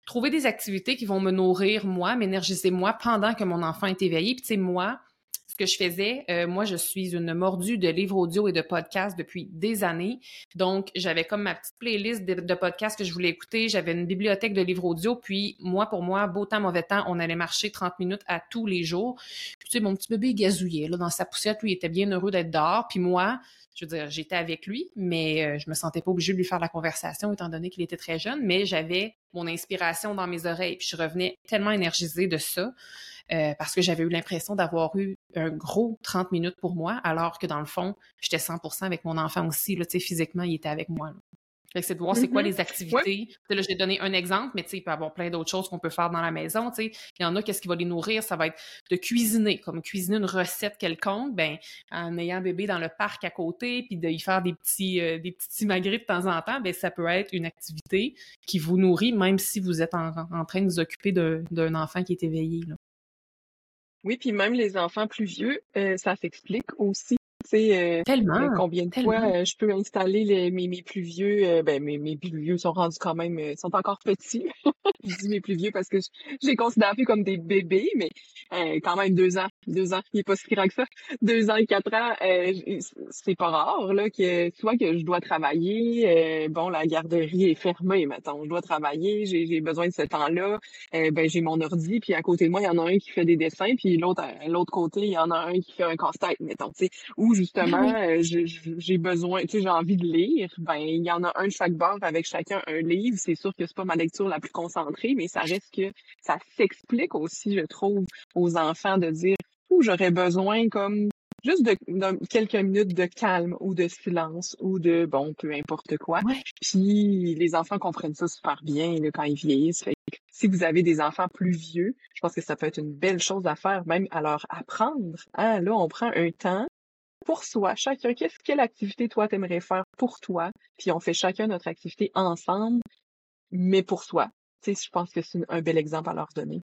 S2: trouver des activités qui vont me nourrir moi m'énergiser moi pendant que mon enfant est éveillé. Puis tu sais moi que je faisais, euh, moi, je suis une mordue de livres audio et de podcasts depuis des années. Donc, j'avais comme ma petite playlist de, podcasts que je voulais écouter. J'avais une bibliothèque de livres audio. Puis, moi, pour moi, beau temps, mauvais temps, on allait marcher 30 minutes à tous les jours. Puis, tu sais, mon petit bébé, il gazouillait là, dans sa poussette. Lui, il était bien heureux d'être dehors. Puis moi, je veux dire, j'étais avec lui, mais euh, je me sentais pas obligée de lui faire la conversation étant donné qu'il était très jeune, mais j'avais mon inspiration dans mes oreilles, puis je revenais tellement énergisée de ça. Euh, parce que j'avais eu l'impression d'avoir eu un gros 30 minutes pour moi, alors que dans le fond, j'étais 100% avec mon enfant aussi. Là, physiquement, il était avec moi. C'est de voir c'est quoi mm-hmm. les activités. Là, j'ai donné un exemple, mais il peut y avoir plein d'autres choses qu'on peut faire dans la maison. Il y en a, qu'est-ce qui va les nourrir? Ça va être de cuisiner, comme cuisiner une recette quelconque, ben, en ayant un bébé dans le parc à côté, puis de y faire des petits, euh, des petits magrets de temps en temps, ben, ça peut être une activité qui vous nourrit, même si vous êtes en, train de vous occuper d'un enfant qui est éveillé. Là.
S1: Oui, puis même les enfants plus vieux, euh, ça s'explique aussi. Euh,
S2: tellement. Euh,
S1: combien de fois euh, je peux installer les, mes, mes plus vieux, euh, ben mes, mes plus vieux sont rendus quand même, sont encore petits. je dis mes plus vieux parce que je, je les considère plus comme des bébés, mais quand même deux ans, deux ans, il est pas si grand que ça. Deux ans et quatre ans, c'est pas rare là que soit que je dois travailler, bon la garderie est fermée, maintenant je dois travailler, j'ai besoin de ce temps-là, ben j'ai mon ordi, puis à côté de moi il y en a un qui fait des dessins, puis l'autre à l'autre côté il y en a un qui fait un casse-tête, mettons, tu sais, ou justement, euh, j'ai besoin, tu sais, j'ai envie de lire, ben il y en a un de chaque bord avec chacun un livre. C'est sûr que c'est pas ma lecture la plus concentrée, mais ça reste que ça s'explique aussi, je trouve, aux enfants de dire où j'aurais besoin comme juste de, quelques minutes de calme ou de silence ou de bon peu importe quoi. Puis les enfants comprennent ça super bien là, quand ils vieillissent. Fait si vous avez des enfants plus vieux, je pense que ça peut être une belle chose à faire, même à leur apprendre. Hein, là, on prend un temps pour soi, chacun, qu'est-ce quelle activité toi t'aimerais faire pour toi, puis on fait chacun notre activité ensemble, mais pour soi. Tu sais, je pense que c'est un bel exemple à leur donner.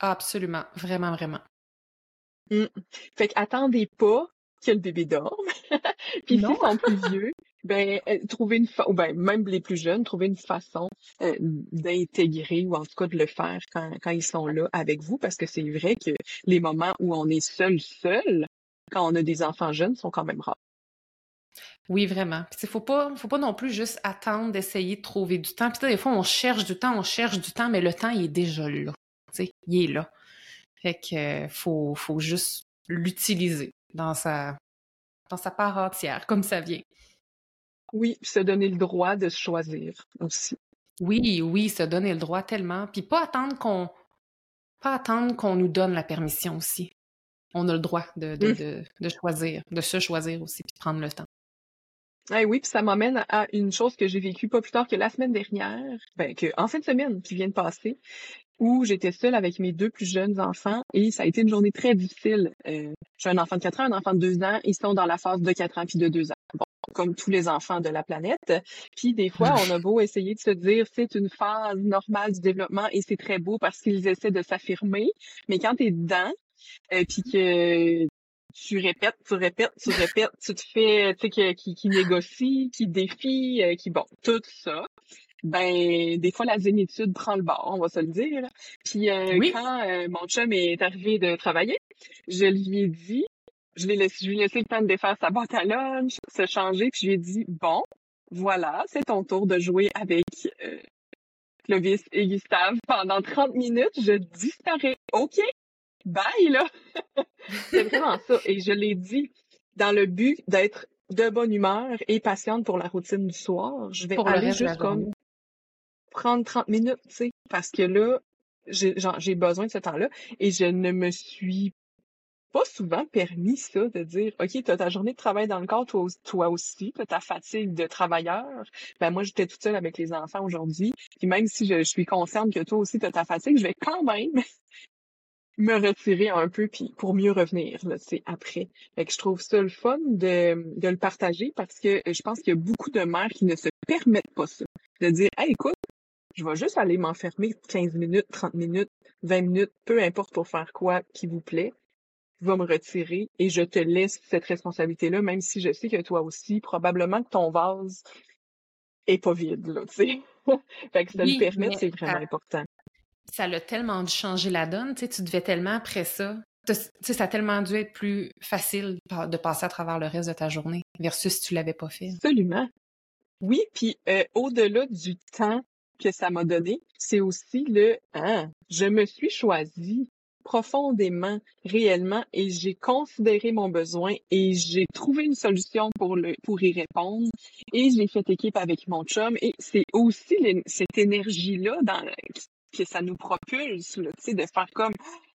S2: Absolument, vraiment, vraiment.
S1: Mmh. Fait qu'attendez pas que le bébé dorme. puis s'ils sont plus vieux, ben euh, trouver une fa ou ben même les plus jeunes, trouver une façon euh, d'intégrer ou en tout cas de le faire quand, quand ils sont là avec vous, parce que c'est vrai que les moments où on est seul, seul, quand on a des enfants jeunes sont quand même rares.
S2: Oui, vraiment. Puis, il faut pas, faut pas non plus juste attendre d'essayer de trouver du temps. Puis, des fois, on cherche du temps, on cherche du temps, mais le temps, il est déjà là. Il est là. Fait que, faut, faut juste l'utiliser dans sa, dans sa part entière, comme ça vient.
S1: Oui, se donner le droit de se choisir aussi.
S2: Oui, oui, se donner le droit tellement. Puis pas attendre qu'on, pas attendre qu'on nous donne la permission aussi on a le droit de, de, mmh. de, choisir, de se choisir aussi, puis de prendre le temps.
S1: oui, puis ça m'amène à une chose que j'ai vécue pas plus tard que la semaine dernière, ben que en fin de semaine qui vient de passer, où j'étais seule avec mes deux plus jeunes enfants et ça a été une journée très difficile. Euh, j'ai un enfant de 4 ans, un enfant de 2 ans, ils sont dans la phase de 4 ans puis de 2 ans. Bon, comme tous les enfants de la planète. Puis des fois, on a beau essayer de se dire c'est une phase normale du développement et c'est très beau parce qu'ils essaient de s'affirmer, mais quand tu es dedans, euh, puis que tu répètes, tu répètes, tu répètes, tu te fais, tu sais, qui, qui négocie, qui défie, euh, qui, bon, tout ça. Ben, des fois, la zénitude prend le bord, on va se le dire. Puis euh, quand euh, mon chum est arrivé de travailler, je lui ai dit, je, l'ai laissé, je lui ai laissé le temps de défaire sa boîte à lunch, se changer, puis je lui ai dit, bon, voilà, c'est ton tour de jouer avec Clovis et Gustave pendant 30 minutes, je disparais. OK, bye, là! c'est vraiment ça. Et je l'ai dit dans le but d'être de bonne humeur et patiente pour la routine du soir. Je vais aller juste comme prendre 30 minutes, tu sais, parce que là, j'ai besoin de ce temps-là et je ne me suis pas souvent permis ça, de dire, OK, tu as ta journée de travail dans le corps, toi, toi aussi, tu as ta fatigue de travailleur. Ben moi, j'étais toute seule avec les enfants aujourd'hui. Puis même si je, je suis consciente que toi aussi, tu as ta fatigue, je vais quand même me retirer un peu puis pour mieux revenir là, c'est après. Fait que je trouve ça le fun de, de le partager parce que je pense qu'il y a beaucoup de mères qui ne se permettent pas ça. De dire Hey, écoute, je vais juste aller m'enfermer 15 minutes, 30 minutes, 20 minutes, peu importe pour faire quoi qui vous plaît. Je vais me retirer et je te laisse cette responsabilité-là, même si je sais que toi aussi, probablement que ton vase est pas vide, là, tu sais. fait que ça le permet, c'est vraiment important
S2: ça l'a tellement dû changer la donne. Tu, sais, tu devais tellement après ça. Ça a tellement dû être plus facile de passer à travers le reste de ta journée versus si tu l'avais pas fait.
S1: Absolument. Oui, puis euh, au-delà du temps que ça m'a donné, c'est aussi le hein, je me suis choisi profondément, réellement, et j'ai considéré mon besoin et j'ai trouvé une solution pour le pour y répondre et j'ai fait équipe avec mon chum et c'est aussi cette énergie là dans que ça nous propulse, tu sais, de faire comme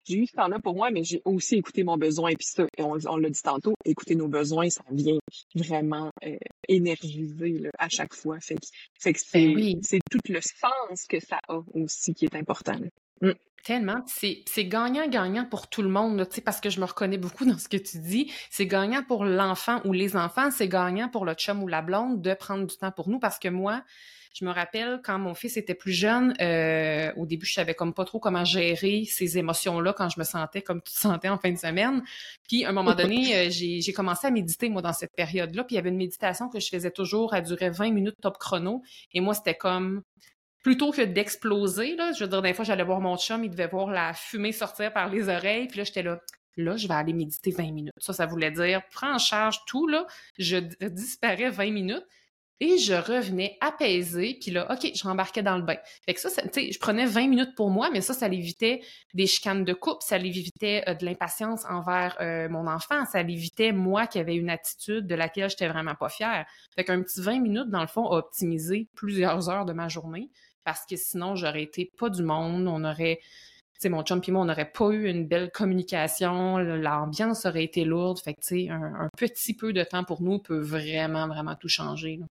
S1: j'ai eu ce temps-là pour moi, mais j'ai aussi écouté mon besoin. Puis ça, on, on l'a dit tantôt, écouter nos besoins, ça vient vraiment euh, énergiser là, à chaque fois. Fait que, fait que ben c'est, tout le sens que ça a aussi qui est important.
S2: Mm. Tellement. C'est gagnant-gagnant pour tout le monde, là, parce que je me reconnais beaucoup dans ce que tu dis. C'est gagnant pour l'enfant ou les enfants, c'est gagnant pour le chum ou la blonde de prendre du temps pour nous parce que moi, je me rappelle quand mon fils était plus jeune, euh, au début, je savais comme pas trop comment gérer ces émotions-là quand je me sentais comme tu te sentais en fin de semaine. Puis, à un moment donné, euh, j'ai commencé à méditer, moi, dans cette période-là. Puis, il y avait une méditation que je faisais toujours, elle durait 20 minutes top chrono. Et moi, c'était comme plutôt que d'exploser, là, je veux dire, des fois, j'allais voir mon chum, il devait voir la fumée sortir par les oreilles, puis là, j'étais là, là, je vais aller méditer 20 minutes. Ça, ça voulait dire, prends en charge tout, là, je disparais 20 minutes, et je revenais apaisée, puis là, OK, je rembarquais dans le bain. Fait que ça, tu sais, je prenais 20 minutes pour moi, mais ça, ça l'évitait des chicanes de couple, ça l'évitait euh, de l'impatience envers euh, mon enfant, ça l'évitait moi qui avais une attitude de laquelle j'étais vraiment pas fière. Fait qu'un petit 20 minutes, dans le fond, a optimisé plusieurs heures de ma journée, parce que sinon, j'aurais été pas du monde, on aurait... sais, mon chum et moi, on n'aurait pas eu une belle communication, l'ambiance aurait été lourde. Fait que, tu sais, un, un, petit peu de temps pour nous peut vraiment, vraiment tout changer. Là.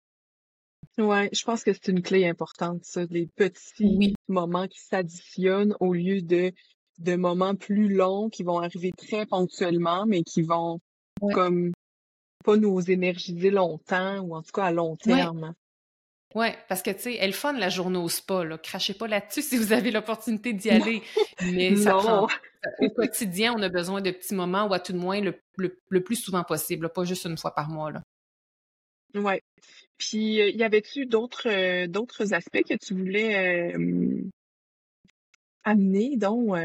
S1: Ouais, je pense que c'est une clé importante, ça, les petits moments qui s'additionnent au lieu de, de moments plus longs qui vont arriver très ponctuellement, mais qui vont comme pas nous énergiser longtemps ou en tout cas à long terme.
S2: Ouais, parce que tu sais, elle fun la journée au spa, là. Crachez pas là-dessus si vous avez l'opportunité d'y aller. Mais ça prend, au quotidien, on a besoin de petits moments ou à tout de moins le, le plus souvent possible, pas juste une fois par mois. Là.
S1: Ouais. Puis, il y avait-tu d'autres d'autres aspects que tu voulais amener, donc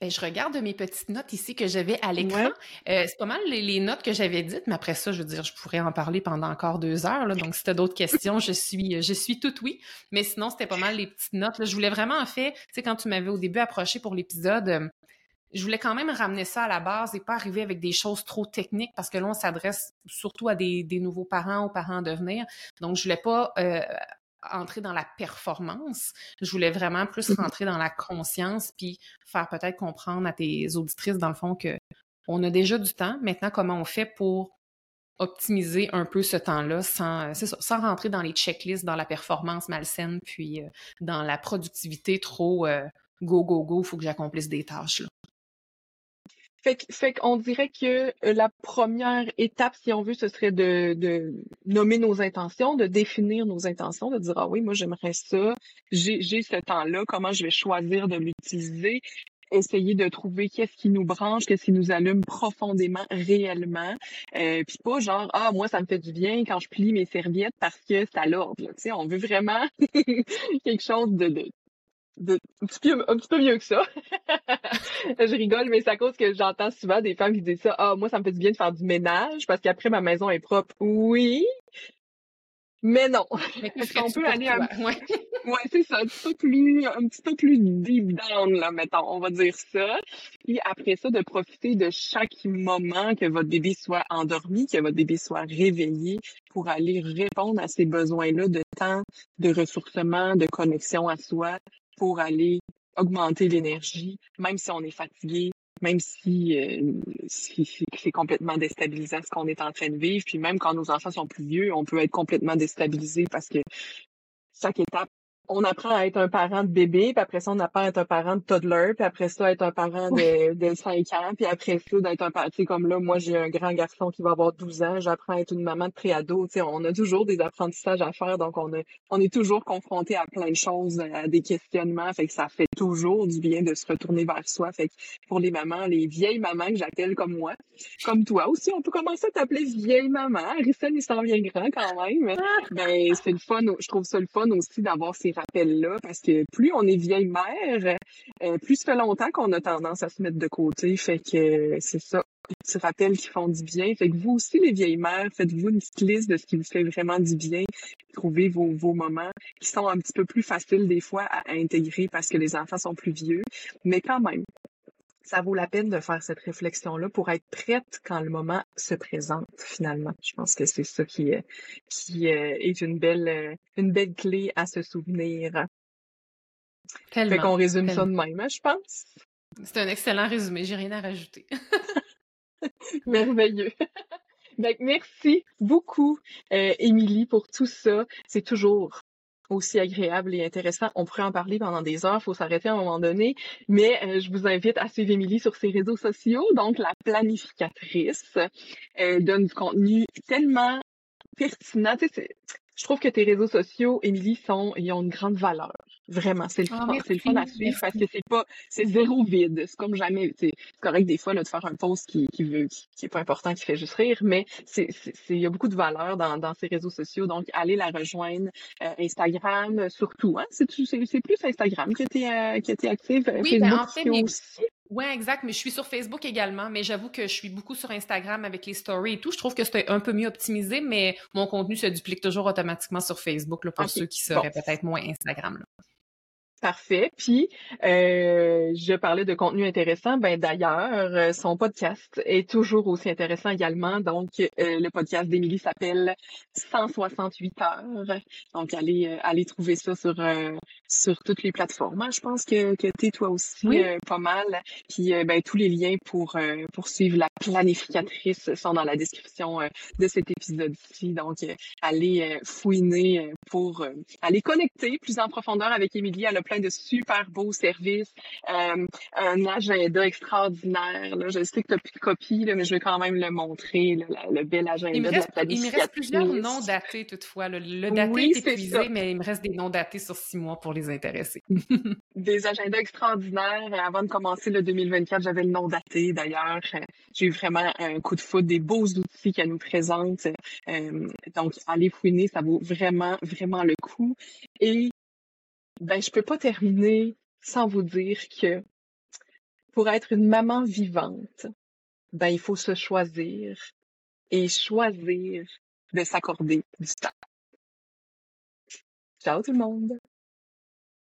S2: ben, je regarde mes petites notes ici que j'avais à l'écran. c'est pas mal les, notes que j'avais dites, mais après ça, je veux dire, je pourrais en parler pendant encore deux heures. Là, donc, si tu as d'autres questions, je suis je suis toute oui. Mais sinon, c'était pas mal les petites notes. Là. Je voulais vraiment, en fait, tu sais, quand tu m'avais au début approché pour l'épisode, je voulais quand même ramener ça à la base et pas arriver avec des choses trop techniques parce que là, on s'adresse surtout à des, nouveaux parents, aux parents à devenir. Donc, je voulais pas euh, entrer dans la performance. Je voulais vraiment plus mm-hmm. rentrer dans la conscience puis faire peut-être comprendre à tes auditrices, dans le fond, que on a déjà du temps. Maintenant, comment on fait pour optimiser un peu ce temps-là sans, sans rentrer dans les checklists, dans la performance malsaine, puis dans la productivité trop go, go, go, il faut que j'accomplisse des tâches. Là.
S1: Fait, qu'on dirait que euh, la première étape, si on veut, ce serait de, nommer nos intentions, de définir nos intentions, de dire ah oui, moi j'aimerais ça, j'ai ce temps-là, comment je vais choisir de l'utiliser, essayer de trouver qu'est-ce qui nous branche, qu'est-ce qui nous allume profondément, réellement, euh, puis pas genre ah moi ça me fait du bien quand je plie mes serviettes parce que c'est à l'ordre. Tu sais, on veut vraiment quelque chose de, un, petit peu, un petit peu mieux que ça. je rigole, mais c'est à cause que j'entends souvent des femmes qui disent ça. Ah, moi, ça me fait du bien de faire du ménage parce qu'après, ma maison est propre. Oui, mais non. Est-ce qu'on peut aller un... ouais. ouais c'est ça, un petit peu plus, un petit peu plus deep down, là, mettons, on va dire ça. Puis après ça, de profiter de chaque moment que votre bébé soit endormi, que votre bébé soit réveillé pour aller répondre à ces besoins-là de temps, de ressourcement, de connexion à soi, pour aller augmenter l'énergie, même si on est fatigué, même si, euh, c'est complètement déstabilisant ce qu'on est en train de vivre. Puis même quand nos enfants sont plus vieux, on peut être complètement déstabilisé parce que chaque étape on apprend à être un parent de bébé, puis après ça, on apprend à être un parent de toddler, puis après ça, être un parent de, de 5 ans, puis après ça, d'être un parent, tu sais, comme là, moi, j'ai un grand garçon qui va avoir 12 ans, j'apprends à être une maman de préado, tu sais, on a toujours des apprentissages à faire, donc on, a, on est toujours confronté à plein de choses, à des questionnements, fait que ça fait toujours du bien de se retourner vers soi, fait que pour les mamans, les vieilles mamans que j'appelle comme moi, comme toi aussi, on peut commencer à t'appeler vieille maman, Harrison, il s'en vient grand quand même, ben, c'est le fun, je trouve ça le fun aussi d'avoir ces rappel-là, parce que plus on est vieille mère, euh, plus ça fait longtemps qu'on a tendance à se mettre de côté. Fait que c'est ça, petits rappels qui font du bien. Fait que vous aussi, les vieilles mères, faites-vous une petite liste de ce qui vous fait vraiment du bien. Trouvez vos, vos moments qui sont un petit peu plus faciles des fois à intégrer parce que les enfants sont plus vieux. Mais quand même, ça vaut la peine de faire cette réflexion-là pour être prête quand le moment se présente finalement. Je pense que c'est ça qui, est, qui est une belle, une belle clé à se souvenir. Tellement. Fait qu'on résume ça de même, hein, je pense.
S2: C'est un excellent résumé, j'ai rien à rajouter.
S1: Merveilleux. Donc, merci beaucoup, euh, Émilie, pour tout ça. C'est toujours aussi agréable et intéressant. On pourrait en parler pendant des heures, faut s'arrêter à un moment donné, mais euh, je vous invite à suivre Émilie sur ses réseaux sociaux, donc la planificatrice. Elle donne du contenu tellement pertinent. Je trouve que tes réseaux sociaux, Émilie, sont, ils ont une grande valeur. Vraiment, c'est le, ah, fun, c'est le fun à suivre parce que c'est pas, c'est zéro vide. C'est comme jamais, c'est correct des fois là, de faire un post qui, qui veut, qui, est pas important, qui fait juste rire, mais c'est, il y a beaucoup de valeur dans, dans ces réseaux sociaux. Donc, allez la rejoindre. Euh, Instagram, surtout, hein. C'est, c'est, plus Instagram que tu es, que es active.
S2: Oui, ben, en fait, aussi. Oui, exact, mais je suis sur Facebook également, mais j'avoue que je suis beaucoup sur Instagram avec les stories et tout. Je trouve que c'est un peu mieux optimisé, mais mon contenu se duplique toujours automatiquement sur Facebook là, pour ceux qui seraient peut-être moins Instagram. Là.
S1: Parfait. Puis, euh, je parlais de contenu intéressant. Ben d'ailleurs, euh, son podcast est toujours aussi intéressant également. Donc, euh, le podcast d'Émilie s'appelle 168 heures. Donc, allez, allez trouver ça sur sur toutes les plateformes. Hein. Je pense que que t'es toi aussi pas mal. Puis, ben tous les liens pour pour suivre la planificatrice sont dans la description de cet épisode-ci. Donc, allez fouiner pour aller connecter plus en profondeur avec Émilie. Elle a plein de super beaux services, euh, un agenda extraordinaire. Là. Je sais que tu n'as plus de copie, là, mais je vais quand même le montrer, le bel agenda
S2: il
S1: me
S2: reste, Il me reste plusieurs noms datés toutefois. Le, daté est épuisé, mais il me reste des noms datés sur six mois pour les intéresser.
S1: des agendas extraordinaires. Avant de commencer le 2024, j'avais le nom daté d'ailleurs. J'ai eu vraiment un coup de foudre, des beaux outils qu'elle nous présente. Euh, donc, allez fouiner, ça vaut vraiment, vraiment le coup. Et ben, je peux pas terminer sans vous dire que pour être une maman vivante, ben, il faut se choisir et choisir de s'accorder du temps. Ciao tout le monde!